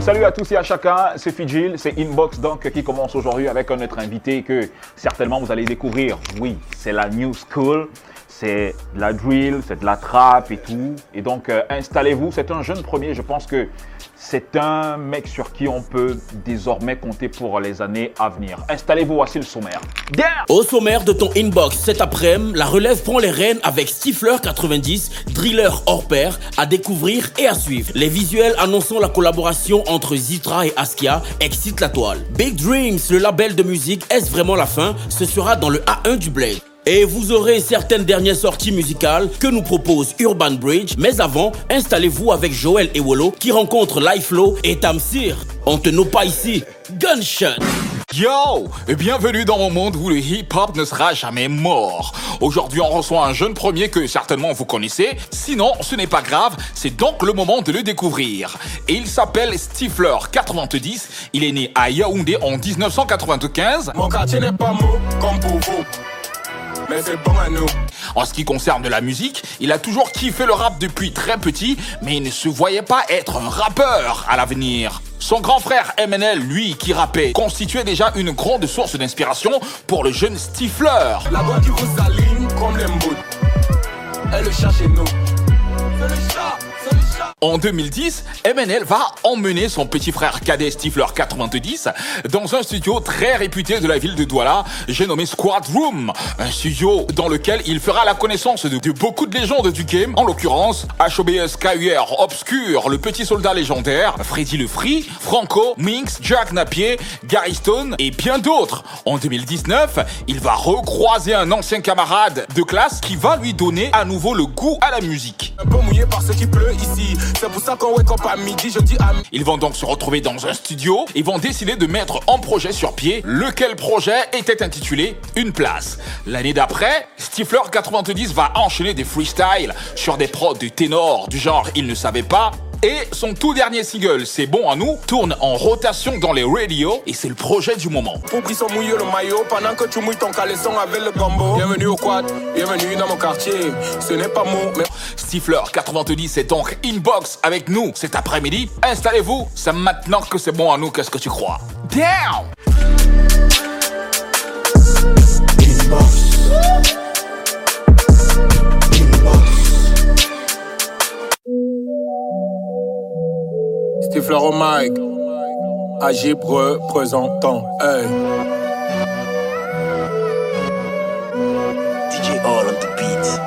Salut à tous et à chacun, c'est Fidjil, c'est Inbox donc qui commence aujourd'hui avec un autre invité que certainement vous allez découvrir. Oui, c'est la New School, c'est de la drill, c'est de la trap et tout. Et donc euh, installez-vous, c'est un jeune premier, je pense que c'est un mec sur qui on peut désormais compter pour les années à venir. Installez-vous, voici le sommaire. Au sommaire de ton inbox cet après-midi, la relève prend les rênes avec Stifler 90, driller hors pair, à découvrir et à suivre. Les visuels annonçant la collaboration entre Zitra et Askia excitent la toile. Big Dreams, le label de musique, est-ce vraiment la fin? Ce sera dans le A1 du Blade. Et vous aurez certaines dernières sorties musicales que nous propose Urban Bridge. Mais avant, installez-vous avec Joël et Wolo qui rencontrent Lifelo et Tamsir. On te nomme pas ici. Gunshot Yo et Bienvenue dans mon monde où le hip-hop ne sera jamais mort. Aujourd'hui, on reçoit un jeune premier que certainement vous connaissez. Sinon, ce n'est pas grave, c'est donc le moment de le découvrir. Et il s'appelle Stifler 90. Il est né à Yaoundé en 1995. Mon quartier n'est pas mou comme pour vous. Mais c'est bon à nous. En ce qui concerne la musique, il a toujours kiffé le rap depuis très petit, mais il ne se voyait pas être un rappeur à l'avenir. Son grand frère MNL, lui, qui rappait, constituait déjà une grande source d'inspiration pour le jeune Stifler. La voix qui vous aligne comme les mbouts. Elle le chat chez nous. C'est le chat, c'est le chat. En 2010, MNL va emmener son petit frère cadet Stifler 90 dans un studio très réputé de la ville de Douala, j'ai nommé Squad Room. Un studio dans lequel il fera la connaissance de, beaucoup de légendes du game, en l'occurrence HOBS KUR Obscure, le petit soldat légendaire, Freddy le Free, Franco, Minx, Jack Napier, Gary Stone et bien d'autres. En 2019, il va recroiser un ancien camarade de classe qui va lui donner à nouveau le goût à la musique. C'est pour ça qu'on wake up à midi, je dis à Ils vont donc se retrouver dans un studio et vont décider de mettre un projet sur pied, lequel projet était intitulé Une place. L'année d'après, Stifler 90 va enchaîner des freestyles sur des prods de ténor du genre Il ne savait pas. Et son tout dernier single, C'est bon à nous, tourne en rotation dans les radios et c'est le projet du moment. Pour qu'ils sont mouillés le maillot pendant que tu mouilles ton caleçon avec le gombo. Bienvenue au quad, bienvenue dans mon quartier. Ce n'est pas mou, mais Stifler 90 est donc inbox avec nous cet après-midi. Installez-vous, c'est maintenant que c'est bon à nous, qu'est-ce que tu crois? Down Stifler au mic. Agib représentant. Hey. DJ All on the beat.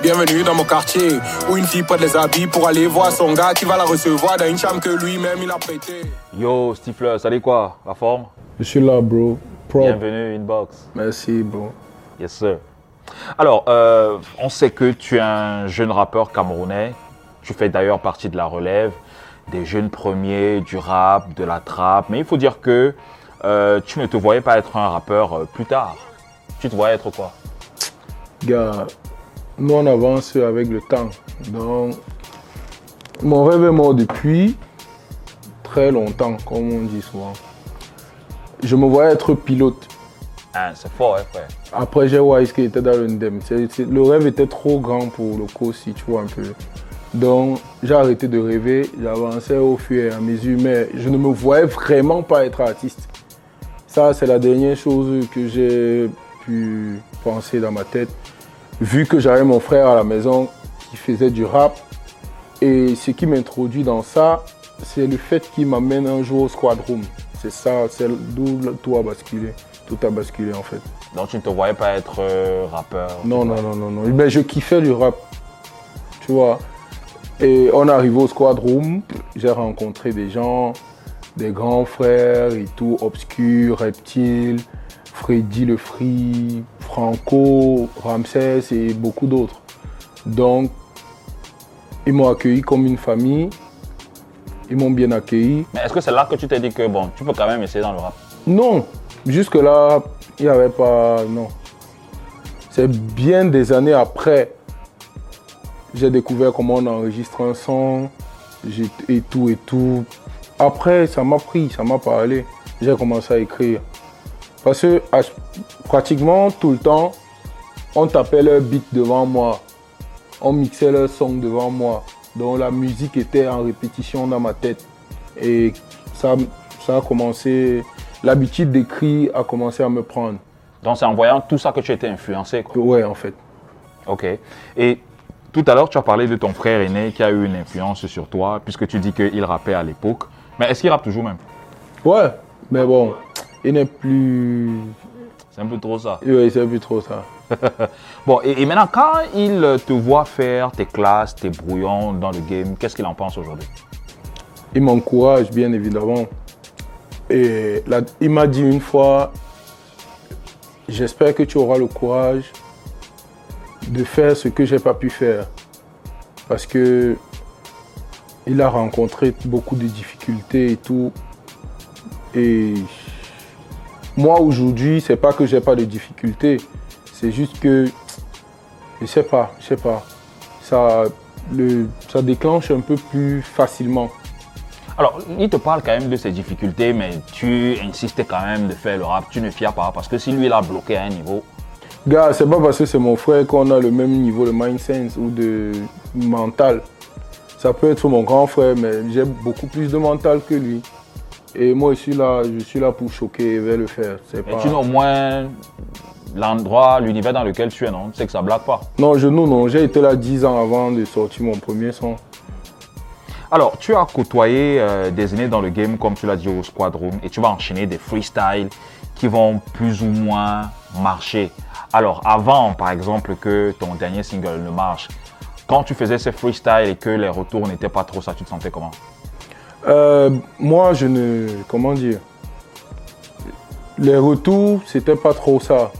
Bienvenue dans mon quartier où une fille prête les habits pour aller voir son gars qui va la recevoir dans une chambre que lui-même il a prêtée. Yo Stifler, salut quoi? La forme? Je suis là, bro. Prop. Bienvenue Inbox. Merci, bro. Yes sir. Alors, euh, on sait que tu es un jeune rappeur camerounais. Tu fais d'ailleurs partie de la relève des jeunes premiers, du rap, de la trap. Mais il faut dire que euh, tu ne te voyais pas être un rappeur euh, plus tard. Tu te voyais être quoi? Gars, nous on avance avec le temps. Donc, mon rêve est mort depuis très longtemps, comme on dit souvent. Je me voyais être pilote. Hein, C'est fort, hein, frère. Après, j'ai Wise qui était dans le NDEM. C'est- c'est- le rêve était trop grand pour le cours, si tu vois un peu. Donc, j'ai arrêté de rêver. J'avançais au fur et à mesure, mais je ne me voyais vraiment pas être artiste. Ça, c'est la dernière chose que j'ai pu penser dans ma tête. Vu que j'avais mon frère à la maison qui faisait du rap, et ce qui m'introduit dans ça, c'est le fait qu'il m'amène un jour au Squad Room. C'est ça, c'est d'où tout a basculé. Tout a basculé en fait. Donc tu ne te voyais pas être euh, rappeur Non, non, non, non, non. Mais je kiffais du rap. Tu vois. Et on est arrivé au Squad Room. J'ai rencontré des gens, des grands frères et tout, Obscur, Reptile, Freddy le Free, Franco, Ramsès et beaucoup d'autres. Donc, ils m'ont accueilli comme une famille. Ils m'ont bien accueilli. Mais est-ce que c'est là que tu t'es dit que bon, tu peux quand même essayer dans le rap? Non, jusque-là, il n'y avait pas. Non. C'est bien des années après. J'ai découvert comment on enregistre un son et tout et tout. Après, ça m'a pris, ça m'a parlé. J'ai commencé à écrire. Parce que à- pratiquement tout le temps, on tapait leur beat devant moi. On mixait leur son devant moi. Donc la musique était en répétition dans ma tête. Et ça, ça a commencé, l'habitude d'écrire a commencé à me prendre. Donc c'est en voyant tout ça que tu étais influencé. Quoi. Ouais, en fait. Ok. Et tout à l'heure, tu as parlé de ton frère aîné qui a eu une influence sur toi, puisque tu dis qu'il rappait à l'époque. Mais est-ce qu'il rappe toujours même? Ouais, mais bon, il n'est plus. C'est un peu trop ça. Oui, c'est plus trop ça. Bon, et, et maintenant, quand il te voit faire tes classes, tes brouillons dans le game, qu'est-ce qu'il en pense aujourd'hui? Il m'encourage, bien évidemment. Et là, il m'a dit une fois J'espère que tu auras le courage de faire ce que j'ai pas pu faire. Parce que il a rencontré beaucoup de difficultés et tout. Et moi aujourd'hui, c'est pas que j'ai pas de difficultés, c'est juste que je sais pas, je sais pas. Ça, le, ça déclenche un peu plus facilement. Alors, il te parle quand même de ses difficultés, mais tu insistes quand même de faire le rap. Tu ne fiers pas, parce que si lui, il a bloqué à un niveau, Gars, c'est pas parce que c'est mon frère qu'on a le même niveau de mind sense ou de mental. Ça peut être mon grand frère, mais j'ai beaucoup plus de mental que lui. Et moi, je suis là, je suis là pour choquer et le faire. C'est pas... tu n'as au moins l'endroit, l'univers dans lequel tu es, non? C'est que ça blague pas. Non, je non, non. J'ai été là 10 ans avant de sortir mon premier son. Alors, tu as côtoyé euh, des années dans le game, comme tu l'as dit au Squad Room, et tu vas enchaîner des freestyles qui vont plus ou moins marcher. Alors, avant, par exemple, que ton dernier single ne marche, quand tu faisais ces freestyles et que les retours n'étaient pas trop ça, tu te sentais comment? Euh, moi, je ne. Comment dire? Les retours, c'était pas trop ça.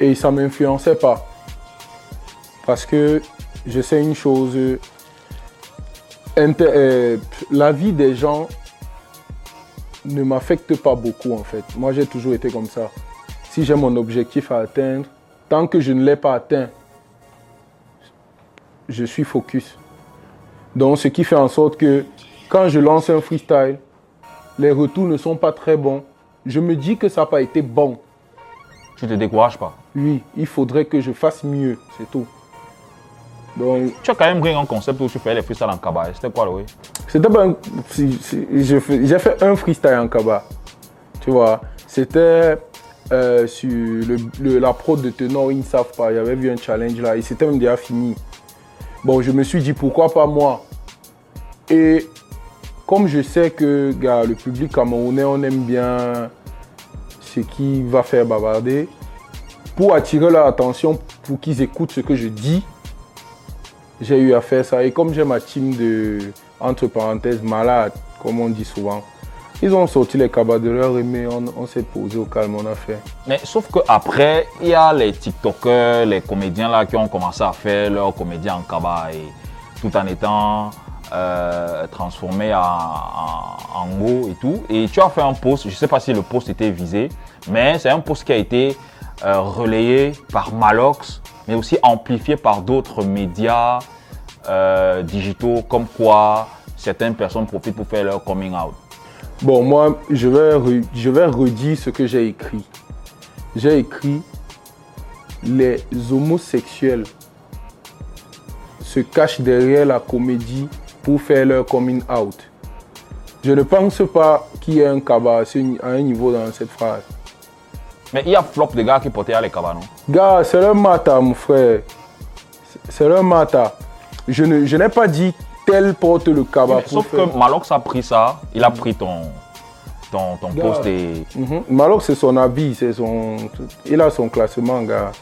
Et ça m'influençait pas. Parce que je sais une chose. euh, la vie des gens ne m'affecte pas beaucoup en fait. Moi, j'ai toujours été comme ça. Si j'ai mon objectif à atteindre, tant que je ne l'ai pas atteint, je suis focus. Donc, ce qui fait en sorte que quand je lance un freestyle, les retours ne sont pas très bons. Je me dis que ça n'a pas été bon. Tu te décourages pas Oui, il faudrait que je fasse mieux, c'est tout. Donc, Tu as quand même pris un concept où tu fais les freestyles en cabaret. C'était quoi, oui c'était pas un- J'ai fait un freestyle en Kaba. Tu vois, c'était euh, sur le, la prod de Tenor, ils ne savent pas. Il avait vu un challenge là et c'était même déjà fini. Bon, je me suis dit pourquoi pas moi? Et comme je sais que le public camerounais, on aime bien ce qui va faire bavarder, pour attirer leur attention, pour qu'ils écoutent ce que je dis, j'ai eu à faire ça. Et comme j'ai ma team de, entre parenthèses, malades, comme on dit souvent, ils ont sorti les cabas de leur aimé, on, on s'est posé au calme, on a fait. Mais sauf qu'après, il y a les TikTokers, les comédiens là qui ont commencé à faire leur comédien en cabaret, tout en étant euh, transformés en, en, en mots et tout. Et tu as fait un post, je ne sais pas si le post était visé, mais c'est un post qui a été euh, relayé par Malox, mais aussi amplifié par d'autres médias euh, digitaux, comme quoi certaines personnes profitent pour faire leur coming out. Bon, moi, je vais, re- je vais redire ce que j'ai écrit. J'ai écrit les homosexuels se cachent derrière la comédie pour faire leur coming out. Je ne pense pas qu'il y ait un cabas à un niveau dans cette phrase. Mais il y a flop de gars qui portaient les cabas, non? Gars, c'est leur mata, mon frère. C'est- leur mata. Je ne- je n'ai pas dit tel porte le cabas. Pour sauf faire- que Malox a pris ça, il a pris ton, ton, ton Gars. post et. Mhm. Malox, c'est son avis, c'est son... il a son classement, gars.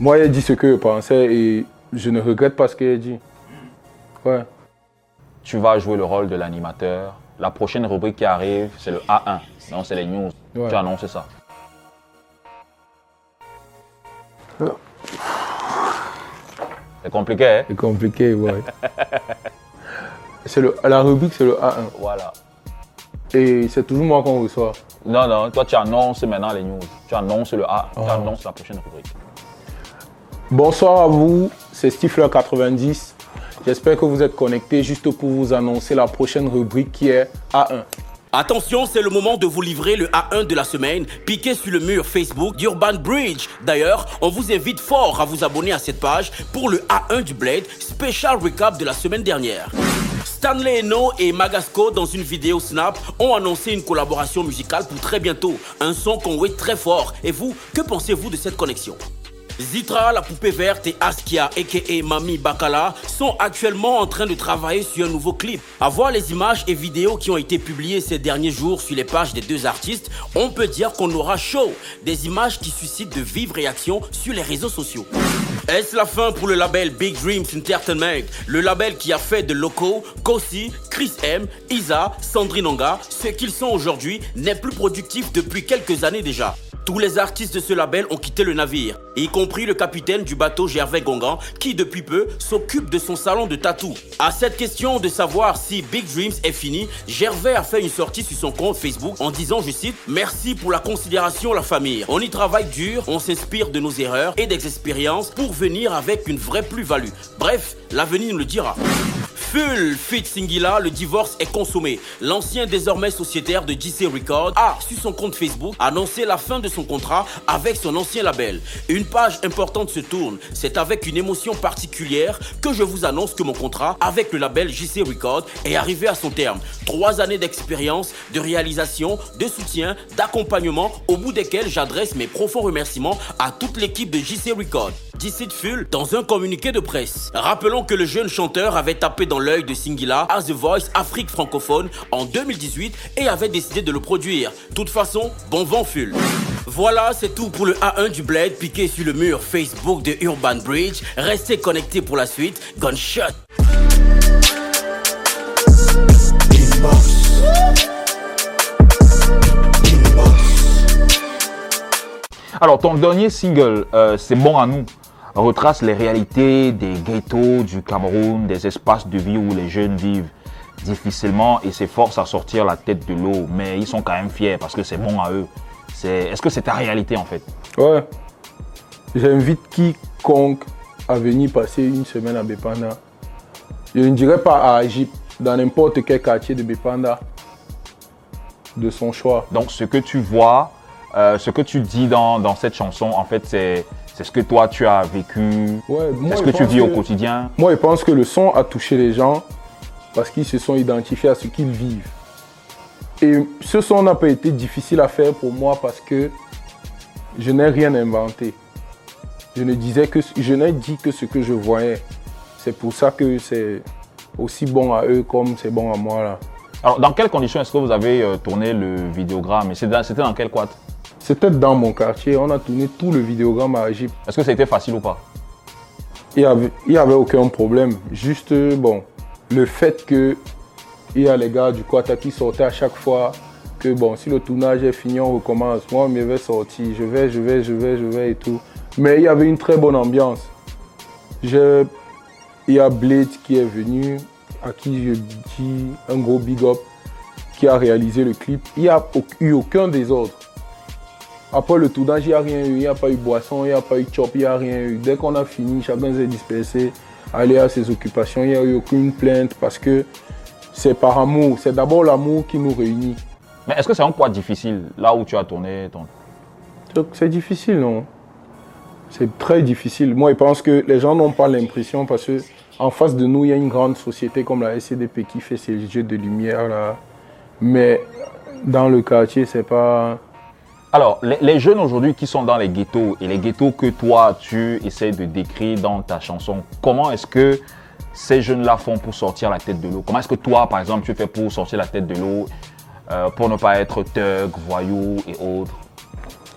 Moi, il a dit ce que je pensais et je ne regrette pas ce qu'il a dit. Ouais. Tu vas jouer le rôle de l'animateur. La prochaine rubrique qui arrive, c'est le A1. Donc, c'est les news. Ouais. Tu as annoncé ça. C'est compliqué, hein? C'est compliqué, ouais. c'est le, la rubrique, c'est le A1. Voilà. Et c'est toujours moi qu'on reçoit. Non, non, toi, tu annonces maintenant les news. Tu annonces le A. Tu Ah. annonces la prochaine rubrique. Bonsoir à vous, c'est Stifler90. J'espère que vous êtes connectés juste pour vous annoncer la prochaine rubrique qui est A1. Attention, c'est le moment de vous livrer le A1 de la semaine, piqué sur le mur Facebook d'Urban Bridge. D'ailleurs, on vous invite fort à vous abonner à cette page pour le A1 du Blade, spécial recap de la semaine dernière. Stanley Eno et Magasco, dans une vidéo Snap, ont annoncé une collaboration musicale pour très bientôt. Un son qu'on wait très fort. Et vous, que pensez-vous de cette connexion? Zitra, la poupée verte et Askia, a.k.a. Mami Bakala, sont actuellement en train de travailler sur un nouveau clip. À voir les images et vidéos qui ont été publiées ces derniers jours sur les pages des deux artistes, on peut dire qu'on aura chaud. Des images qui suscitent de vives réactions sur les réseaux sociaux. Est-ce la fin pour le label Big Dreams Entertainment? Le label qui a fait de Loco, Kosi, Chris M, Isa, Sandrine Onga, ce qu'ils sont aujourd'hui n'est plus productif depuis quelques années déjà. Tous les artistes de ce label ont quitté le navire, compris le capitaine du bateau Gervais Gongan, qui depuis peu s'occupe de son salon de tatou. À cette question de savoir si Big Dreams est fini, Gervais a fait une sortie sur son compte Facebook en disant, je cite, Merci pour la considération, la famille. On y travaille dur, on s'inspire de nos erreurs et des expériences pour venir avec une vraie plus-value. Bref, l'avenir nous le dira. Full Fit Singila, le divorce est consommé. L'ancien désormais sociétaire de JC Records a, sur son compte Facebook, annoncé la fin de son contrat avec son ancien label. Une page importante se tourne. C'est avec une émotion particulière que je vous annonce que mon contrat avec le label JC Records est arrivé à son terme. Trois années d'expérience, de réalisation, de soutien, d'accompagnement, au bout desquels j'adresse mes profonds remerciements à toute l'équipe de JC Records. JC Full dans un communiqué de presse. Rappelons que le jeune chanteur avait tapé dans l'œil de Singila à The Voice Afrique francophone en 2018 et avait décidé de le produire. toute façon, bon vent Full. Voilà, c'est tout pour le A1 du Blade piqué sur le mur Facebook de Urban Bridge. Restez connectés pour la suite. Gunshot. Alors, ton dernier single, euh, c'est bon à nous retrace les réalités des ghettos du Cameroun, des espaces de vie où les jeunes vivent difficilement et s'efforcent à sortir la tête de l'eau. Mais ils sont quand même fiers parce que c'est bon à eux. Est-ce que c'est ta réalité en fait? Ouais. J'invite quiconque à venir passer une semaine à Bepanda. Je ne dirais pas à Egypte, dans n'importe quel quartier de Bepanda, de son choix. Donc ce que tu vois, euh, ce que tu dis dans, dans cette chanson, en fait, c'est c'est ce que toi tu as vécu? Ouais, C'est ce que tu vis au quotidien? Moi, je pense que le son a touché les gens parce qu'ils se sont identifiés à ce qu'ils vivent. Et ce son n'a pas été difficile à faire pour moi parce que je n'ai rien inventé. Je ne disais que je n'ai dit que ce que je voyais. C'est pour ça que c'est aussi bon à eux comme c'est bon à moi là. Alors, dans quelles conditions est-ce que vous avez euh, tourné le vidéogramme? Et c'était dans quel quad c'était dans mon quartier. On a tourné tout le vidéogramme à Egypte. Est-ce que ça a été facile ou pas? Il n'y avait, y avait aucun problème. Juste, bon, le fait que il y a les gars du Quata qui sortaient à chaque fois que bon, si le tournage est fini, on recommence. Moi, je vais sortir, je vais, je vais, je vais, je vais et tout. Mais il y avait une très bonne ambiance. il y a Blade qui est venu, à qui je dis un gros big up, qui a réalisé le clip. Il n'y a eu aucun autres. Après le tournage, il n'y a rien eu, il n'y a pas eu boisson, il n'y a pas eu chop, il n'y a rien eu. Dès qu'on a fini, chacun s'est dispersé, aller à ses occupations. Il n'y a eu aucune plainte parce que c'est par amour. C'est d'abord l'amour qui nous réunit. Mais est-ce que c'est un quoi difficile là où tu as tourné ton. C'est difficile, non? C'est très difficile. Moi, je pense que les gens n'ont pas l'impression parce que en face de nous, il y a une grande société comme la SCDP qui fait ses jeux de lumière là. Mais dans le quartier, c'est pas. Alors, les, jeunes aujourd'hui qui sont dans les ghettos et les ghettos que toi, tu essaies de décrire dans ta chanson, comment est-ce que ces jeunes-là font pour sortir la tête de l'eau? Comment est-ce que toi, par exemple, tu fais pour sortir la tête de l'eau, euh, pour ne pas être thug, voyou et autres?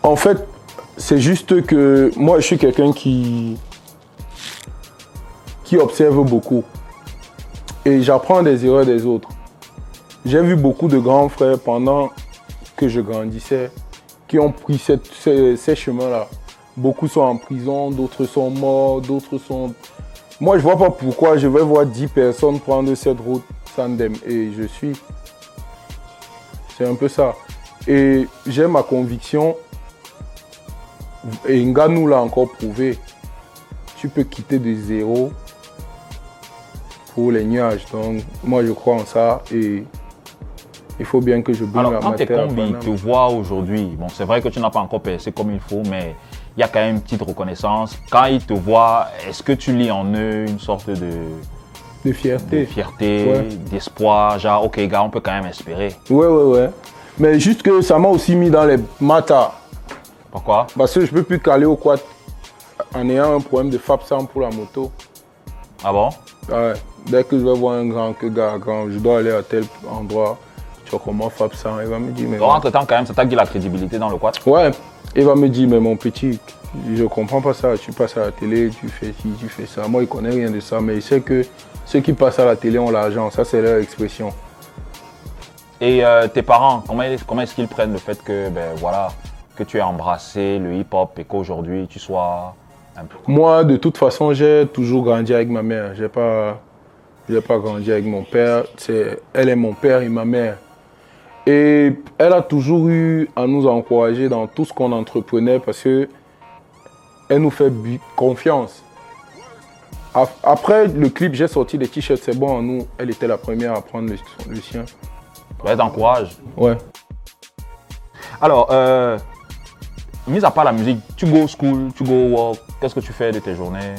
En fait, c'est juste que moi, je suis quelqu'un qui, qui observe beaucoup. Et j'apprends des erreurs des autres. J'ai vu beaucoup de grands frères pendant que je grandissais ont pris ces, chemins-là. Beaucoup sont en prison, d'autres sont morts, d'autres sont... Moi, je vois pas pourquoi je vais voir 10 personnes prendre cette route sans Et je suis... C'est un peu ça. Et j'ai ma conviction, et Nganou l'a encore prouvé, tu peux quitter de zéro pour les nuages. Donc, moi, je crois en ça. Et Il faut bien que je bring Alors, quand tes Paname. te voient aujourd'hui, bon, c'est vrai que tu n'as pas encore percé comme il faut, mais il y a quand même une petite reconnaissance. Quand ils te voient, est-ce que tu lis en eux une sorte de, De de fierté. fierté, Ouais. d'espoir, genre, ok, gars, on peut quand même espérer. Ouais, ouais, ouais. Mais juste que ça m'a aussi mis dans les matas. Pourquoi? Parce que je peux plus caler au quad en ayant un problème de FAP 100 pour la moto. Ah bon? Ouais. Dès que je vais voir un grand, que gars grand, je dois aller à tel endroit. Tu vois comment FAP 100 Il va me dire, mais. Donc, entre-temps, quand même, ça t'a dit la crédibilité dans le quad. Ouais. Il va me dire, mais mon petit, je comprends pas ça. Tu passes à la télé, tu fais ci, tu fais ça. Moi, il connaît rien de ça, mais il sait que ceux qui passent à la télé ont l'argent. Ça, c'est leur expression. Et euh, tes parents, comment, comment est-ce qu'ils prennent le fait que, ben voilà, que tu aies embrassé le hip-hop et qu'aujourd'hui tu sois un peu. Moi, de toute façon, j'ai toujours grandi avec ma mère. J'ai pas, j'ai pas grandi avec mon père. C'est, elle est mon père et ma mère. Et elle a toujours eu à nous encourager dans tout ce qu'on entreprenait parce que elle nous fait confiance. Ap- Après le clip, j'ai sorti des t-shirts, c'est bon, nous, elle était la première à prendre le, le sien. Ouais, t'encourages. Ouais. Alors, euh, mis à part la musique, tu go school, tu go work, qu'est-ce que tu fais de tes journées?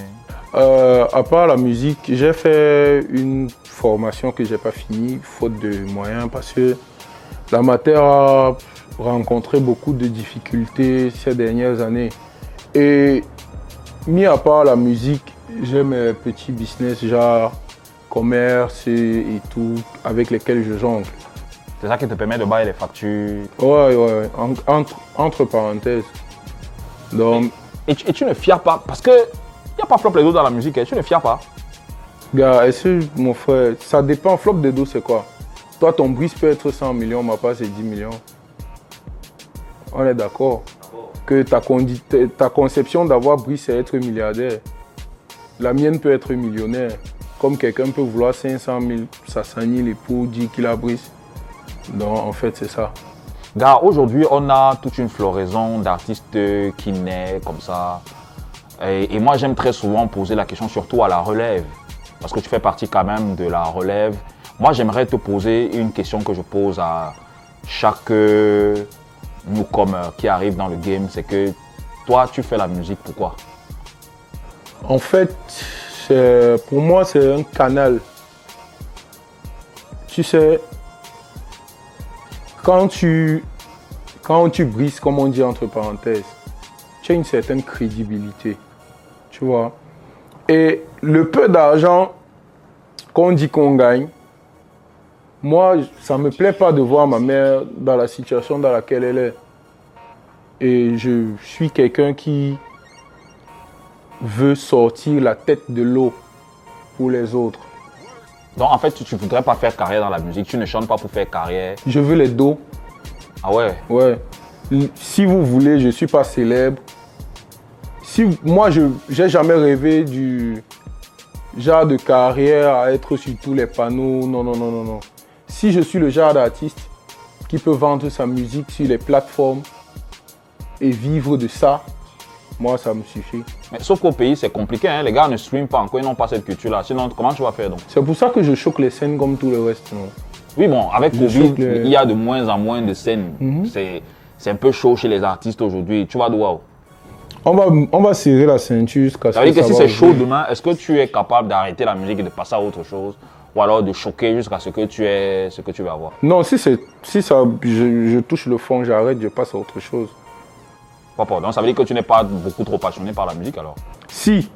Euh, à part la musique, j'ai fait une formation que j'ai pas finie, faute de moyens, parce que la matière a rencontré beaucoup de difficultés ces dernières années. Et mis à part la musique, j'ai mes petits business, genre commerce et, et tout, avec lesquels je jongle. C'est ça qui te permet de bailler les factures. Ouais, ouais, en- entre, entre parenthèses. Donc, Et tu, et tu ne fiers pas, parce que il n'y a pas flop les dos dans la musique, hein, tu ne fiers pas? Gars, est-ce mon frère, ça dépend, flop de dos c'est quoi? Toi ton brise peut être 100 millions, ma part c'est 10 millions. On est d'accord que ta, ta conception d'avoir brise c'est être milliardaire. La mienne peut être millionnaire. Comme quelqu'un peut vouloir 500 000, 500 000 et pour dire qu'il a brise. Donc en fait c'est ça. Gars, aujourd'hui, on a toute une floraison d'artistes qui naissent comme ça. Et moi, j'aime très souvent poser la question, surtout à la relève, parce que tu fais partie quand même de la relève. Moi, j'aimerais te poser une question que je pose à chaque euh, newcomer qui arrive dans le game, c'est que toi, tu fais la musique, pourquoi? En fait, pour moi, c'est un canal. Tu sais, quand tu, quand tu brises, comme on dit entre parenthèses, tu as une certaine crédibilité. Tu vois Et le peu d'argent qu'on dit qu'on gagne, moi, ça ne me plaît pas de voir ma mère dans la situation dans laquelle elle est. Et je suis quelqu'un qui veut sortir la tête de l'eau pour les autres. Donc, en fait, tu ne voudrais pas faire carrière dans la musique, tu ne chantes pas pour faire carrière. Je veux les dos. Ah ouais? Ouais. Si vous voulez, je ne suis pas célèbre. Si moi, je n'ai jamais rêvé du genre de carrière à être sur tous les panneaux. Non, non, non, non, non. Si je suis le genre d'artiste qui peut vendre sa musique sur les plateformes et vivre de ça, moi, ça me suffit. Mais sauf qu'au pays, c'est compliqué, hein. les gars ne streament pas encore, ils n'ont pas cette culture-là. Sinon, comment tu vas faire donc? C'est pour ça que je choque les scènes comme tout le reste. non? Oui, bon, avec Je Covid, que- il y a de moins en moins de scènes. C'est- C'est un peu chaud chez les artistes aujourd'hui. Tu vas d'où On va, on va serrer la ceinture jusqu'à ce Ça veut dire que si c'est chaud demain, est-ce que tu es capable d'arrêter la musique et de passer à autre chose? Ou alors de choquer jusqu'à ce que tu es ce que tu vas avoir Non, si, si ça, je, je touche le fond, j'arrête, je passe à autre chose. Papa, donc ça veut dire que tu n'es pas beaucoup trop passionné par la musique alors? Si.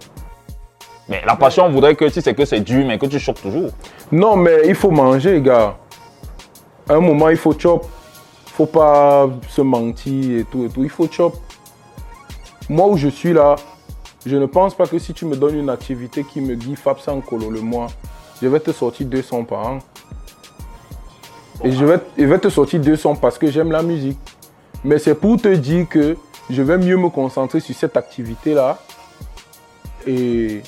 Mais la passion voudrait que si c'est que c'est dur, mais que tu choques toujours. Non, mais il faut manger, gars. À un moment, il faut chop. faut pas se mentir et tout et tout. Il faut chop. Moi où je suis là, je ne pense pas que si tu me donnes une activité qui me dit Fab sans colo le mois, je vais te sortir 200 par an. Et je vais, je vais te sortir 200 parce que j'aime la musique. Mais c'est pour te dire que je vais mieux me concentrer sur cette activité-là. Et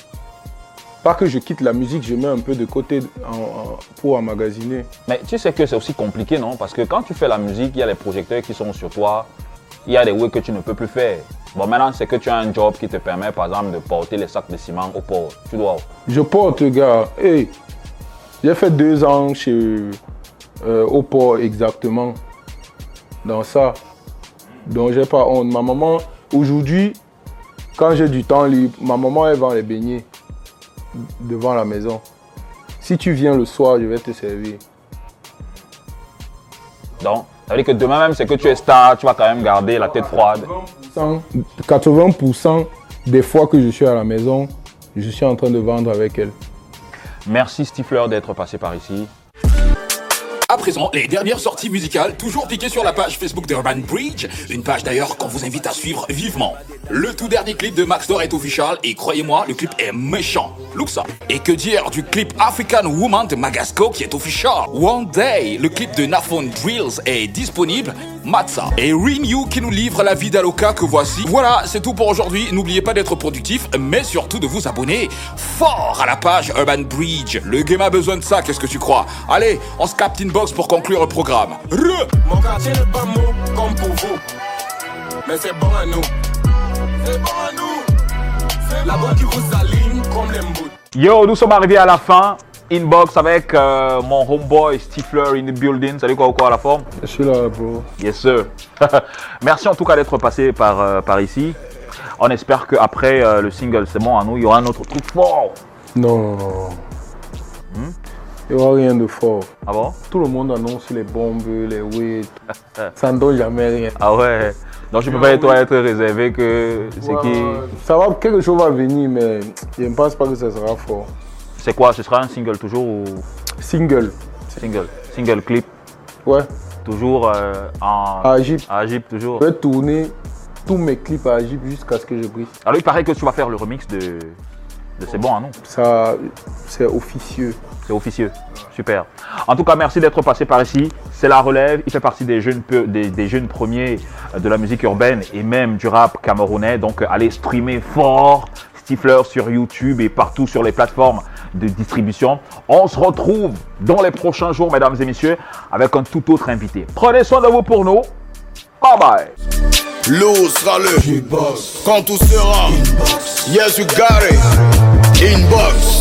pas que je quitte la musique, je mets un peu de côté en- en- pour emmagasiner. Mais tu sais que c'est aussi compliqué, non? Parce que quand tu fais la musique, il y a les projecteurs qui sont sur toi. Il y a des ways que tu ne peux plus faire. Bon, maintenant, c'est que tu as un job qui te permet, par exemple, de porter les sacs de ciment au port. Tu dois. Je porte, gars. Hey, j'ai fait deux ans chez euh, au port exactement. Dans ça. Donc j'ai pas honte. Ma maman, aujourd'hui, quand j'ai du temps libre, ma maman elle vend les beignets devant la maison. Si tu viens le soir, je vais te servir. Donc, ça veut dire que demain même, c'est que tu es star, tu vas quand même garder la tête froide. 80% des fois que je suis à la maison, je suis en train de vendre avec elle. Merci Stifler d'être passé par ici. À présent, les dernières sorties musicales, toujours piquées sur la page Facebook de Urban Bridge, une page d'ailleurs qu'on vous invite à suivre vivement. Le tout dernier clip de Max Dor est official et croyez-moi, le clip est méchant. Look ça. Et que dire du clip African Woman de Magasco qui est official? One Day, le clip de Nafon Drills est disponible. Matza. Et Renew qui nous livre la vie d'Aloca que voici. Voilà, c'est tout pour aujourd'hui. N'oubliez pas d'être productif, mais surtout de vous abonner fort à la page Urban Bridge. Le game a besoin de ça, qu'est-ce que tu crois? Allez, on se capte inbox pour conclure le programme. Re Mon quartier n'est pas mot comme pour vous. Mais c'est bon à nous. C'est bon à nous. C'est la bonne qui vous aligne comme les mbouts. Yo, nous sommes arrivés à la fin. Inbox avec euh, mon homeboy Stifler in the building. Salut quoi ou quoi à la forme? Je suis là, bro. Yes sir. Merci en tout cas d'être passé par, euh, par ici. On espère qu'après euh, le single C'est bon à nous, il y aura un autre truc fort. Non, non, non. Il n'y aura rien de fort. Ah bon? Tout le monde annonce les bombes, les oui. Ça ne donne jamais rien. Ah ouais. Donc je peux pas toi être réservé que c'est qui Ça va, quelque chose va venir, mais je ne pense pas que ça sera fort. C'est quoi? Ce sera un single toujours ou? Single. single Single clip Ouais. toujours euh, en À Egypte. à Egypte toujours. Je vais tourner tous mes clips à Egypte jusqu'à ce que je brille. Alors il paraît que tu vas faire le remix de, de C'est bon nous. Ça, c'est officieux. C'est officieux. Super. En tout cas, merci d'être passé par ici. C'est la relève. Il fait partie des jeunes, peu- des, des jeunes premiers de la musique urbaine et même du rap camerounais. Donc, euh, allez streamer fort Stifler sur YouTube et partout sur les plateformes de distribution. On se retrouve dans les prochains jours, mesdames et messieurs, avec un tout autre invité. Prenez soin de vous pour nous. Bye bye. L'eau sera le Quand tout sera Yes you got it Inbox